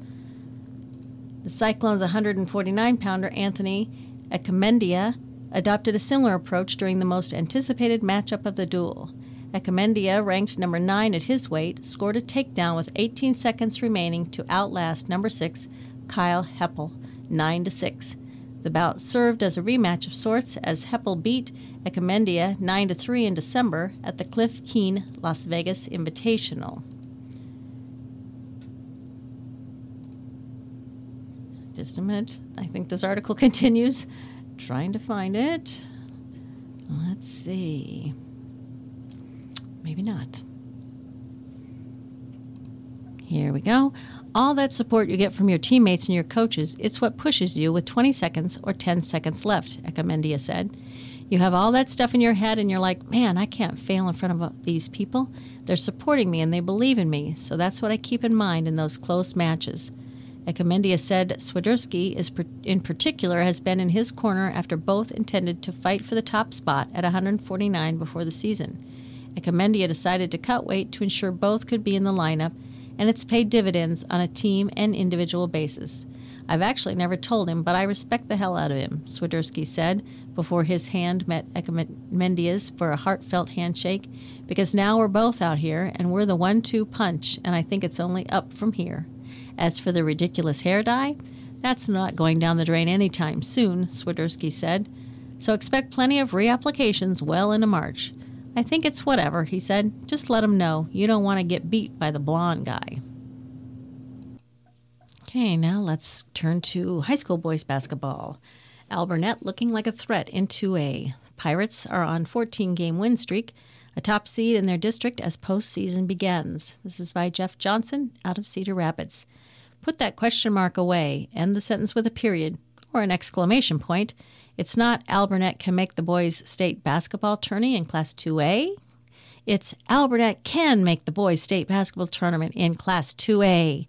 the Cyclones 149 pounder Anthony Echemendia adopted a similar approach during the most anticipated matchup of the duel. Echemendia, ranked number 9 at his weight, scored a takedown with 18 seconds remaining to outlast number 6 Cael Happel 9 to 6. The bout served as a rematch of sorts as Happel beat Echemendia 9 to 3 in December at the Cliff Keen Las Vegas Invitational. Just a minute. I think this article continues. Trying to find it. Let's see. Maybe not. Here we go. All that support you get from your teammates and your coaches, it's what pushes you with 20 seconds or 10 seconds left, Echemendia said. You have all that stuff in your head and you're like, man, I can't fail in front of uh, these people. They're supporting me and they believe in me, so that's what I keep in mind in those close matches. Echemendia said Swiderski is in particular has been in his corner after both intended to fight for the top spot at 149 before the season. Echemendia decided to cut weight to ensure both could be in the lineup, and it's paid dividends on a team and individual basis. I've actually never told him, but I respect the hell out of him, Swiderski said before his hand met Echemendia's for a heartfelt handshake, because now we're both out here and we're the one two punch, and I think it's only up from here. As for the ridiculous hair dye, that's not going down the drain any time soon, Swiderski said. So expect plenty of reapplications well into March. I think it's whatever, he said. Just let him know you don't want to get beat by the blonde guy. Okay, now let's turn to high school boys basketball. Alburnett looking like a threat in 2A. Pirates are on 14 game win streak, a top seed in their district as postseason begins. This is by Jeff Johnson out of Cedar Rapids. Put that question mark away, end the sentence with a period or an exclamation point. It's not Alburnett can make the boys state basketball tourney in Class 2A. It's Alburnett can make the boys state basketball tournament in Class 2A.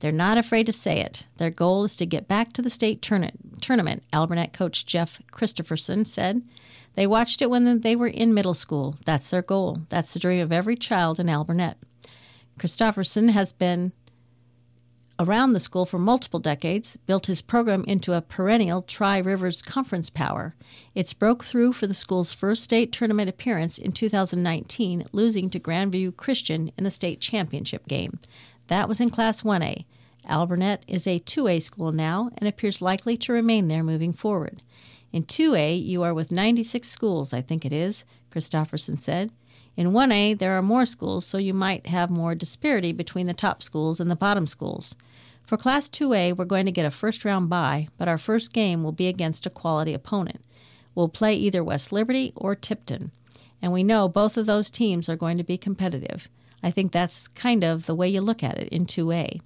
They're not afraid to say it. Their goal is to get back to the state tournament, Alburnett coach Jeff Christopherson said. They watched it when they were in middle school. That's their goal. That's the dream of every child in Alburnett. Christopherson has been around the school for multiple decades, built his program into a perennial Tri Rivers Conference power. It's broke through for the school's first state tournament appearance in 2019, losing to Grandview Christian in the state championship game. That was in Class 1A. Alburnett is a 2A school now and appears likely to remain there moving forward. In 2A, you are with 96 schools, I think it is, Christopherson said. In 1A, there are more schools, so you might have more disparity between the top schools and the bottom schools. For Class 2A, we're going to get a first round bye, but our first game will be against a quality opponent. We'll play either West Liberty or Tipton, and we know both of those teams are going to be competitive. I think that's kind of the way you look at it in 2A.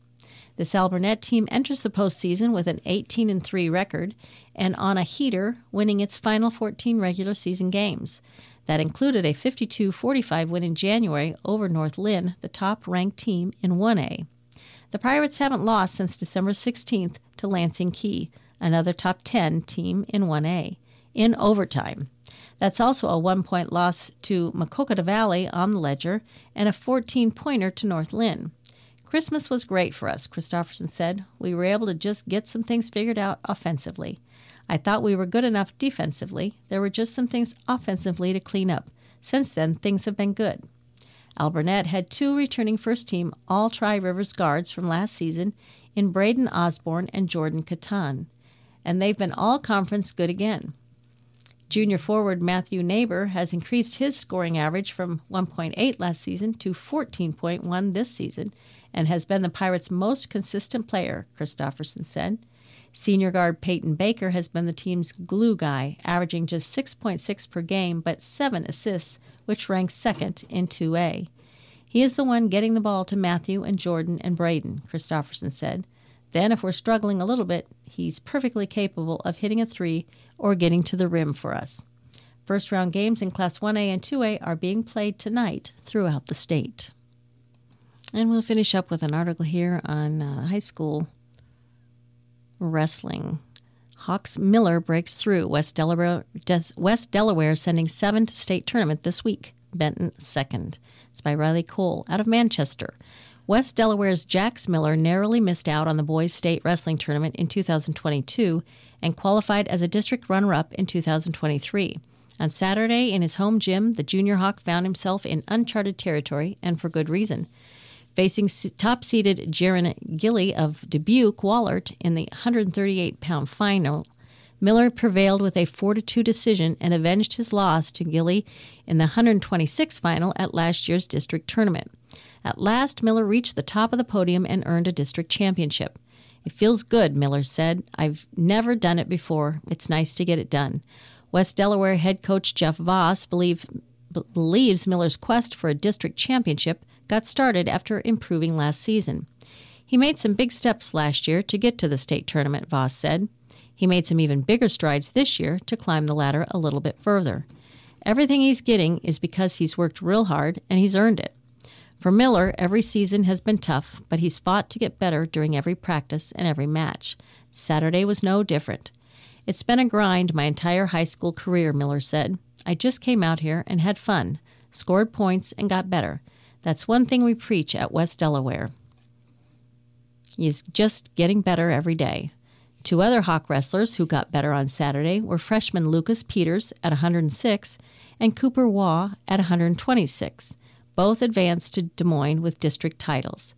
This Alburnett team enters the postseason with an 18 and 3 record and on a heater, winning its final 14 regular season games. That included a 52 45 win in January over North Linn, the top ranked team in 1A. The Pirates haven't lost since December 16th to Lansing Kee, another top 10 team in 1A, in overtime. That's also a one point loss to Maquoketa Valley on the ledger and a 14 pointer to North Linn. Christmas was great for us, Christopherson said. We were able to just get some things figured out offensively. I thought we were good enough defensively. There were just some things offensively to clean up. Since then, things have been good. Alburnett had two returning first team All Tri Rivers guards from last season in Braden Osborne and Jordan Catan, and they've been all conference good again. Junior forward Matthew Neighbor has increased his scoring average from 1.8 last season to 14.1 this season and has been the Pirates' most consistent player, Christopherson said. Senior guard Peyton Baker has been the team's glue guy, averaging just 6.6 per game but 7 assists, which ranks second in 2A. He is the one getting the ball to Matthew and Jordan and Braden, Christopherson said. Then, if we're struggling a little bit, he's perfectly capable of hitting a three or getting to the rim for us. First round games in Class 1A and 2A are being played tonight throughout the state. And we'll finish up with an article here on uh, high school wrestling. Hawks Miller breaks through. West Delaware, West Delaware sending seven to state tournament this week. Benton second. It's by Riley Cole out of Manchester. West Delaware's Jax Miller narrowly missed out on the boys' state wrestling tournament in 2022 and qualified as a district runner up in 2023. On Saturday, in his home gym, the junior hawk found himself in uncharted territory, and for good reason. Facing top seeded Jaron Gilly of Dubuque Wahlert in the 138 pound final, Miller prevailed with a 4 2 decision and avenged his loss to Gilly in the 126 final at last year's district tournament. At last, Miller reached the top of the podium and earned a district championship. It feels good, Miller said. I've never done it before. It's nice to get it done. West Delaware head coach Jeff Voss believe, b- believes Miller's quest for a district championship got started after improving last season. He made some big steps last year to get to the state tournament, Voss said. He made some even bigger strides this year to climb the ladder a little bit further. Everything he's getting is because he's worked real hard and he's earned it. For Miller, every season has been tough, but he's fought to get better during every practice and every match. Saturday was no different. It's been a grind my entire high school career, Miller said. I just came out here and had fun, scored points, and got better. That's one thing we preach at West Delaware. He's just getting better every day. Two other Hawk wrestlers who got better on Saturday were freshman Lucas Peters at 106 and Cooper Waugh at 126. Both advanced to Des Moines with district titles.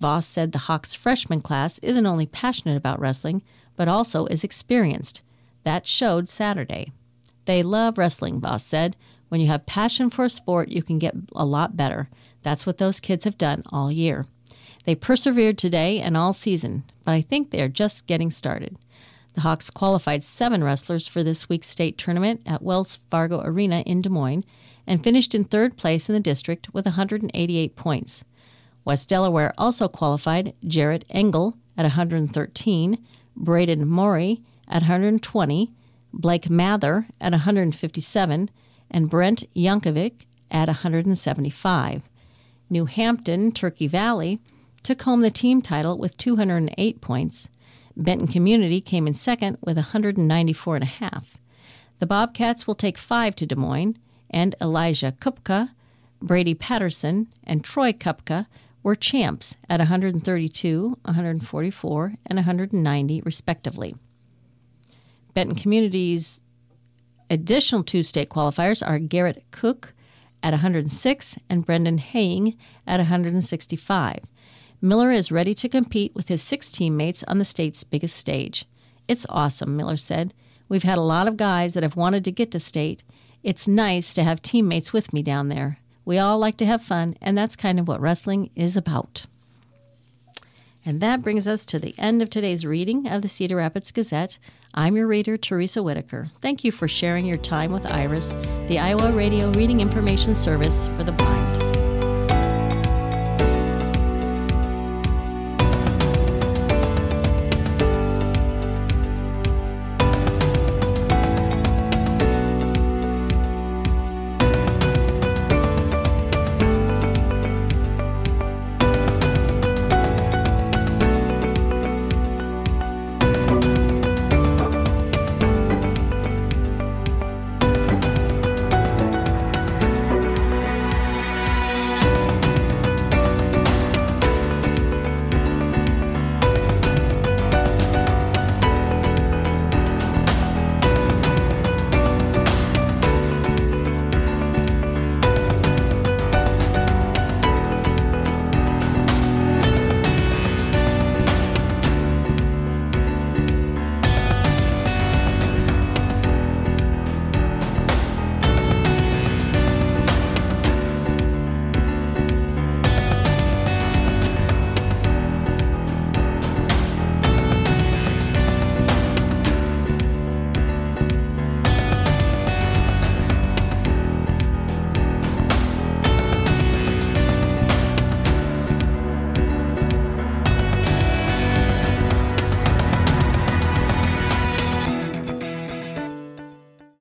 Voss said the Hawks freshman class isn't only passionate about wrestling, but also is experienced. That showed Saturday. They love wrestling, Voss said. When you have passion for a sport, you can get a lot better. That's what those kids have done all year. They persevered today and all season, but I think they are just getting started. The Hawks qualified seven wrestlers for this week's state tournament at Wells Fargo Arena in Des Moines and finished in third place in the district with 188 points. West Delaware also qualified Jarrett Engel at 113, Braden Maury at 120, Blake Mather at 157, and Brent Yankovic at 175. New Hampton, Turkey Valley, took home the team title with 208 points. Benton Community came in second with 194 and a half. The Bobcats will take five to Des Moines, and Elijah Kupka, Brady Patterson, and Troy Kupka were champs at 132, 144, and 190, respectively. Benton Community's additional two state qualifiers are Garrett Cook at 106 and Brendan Haying at 165. Miller is ready to compete with his six teammates on the state's biggest stage. It's awesome, Miller said. We've had a lot of guys that have wanted to get to state. It's nice to have teammates with me down there. We all like to have fun, and that's kind of what wrestling is about. And that brings us to the end of today's reading of the Cedar Rapids Gazette. I'm your reader, Teresa Whitaker. Thank you for sharing your time with IRIS, the Iowa Radio Reading Information Service for the Blind.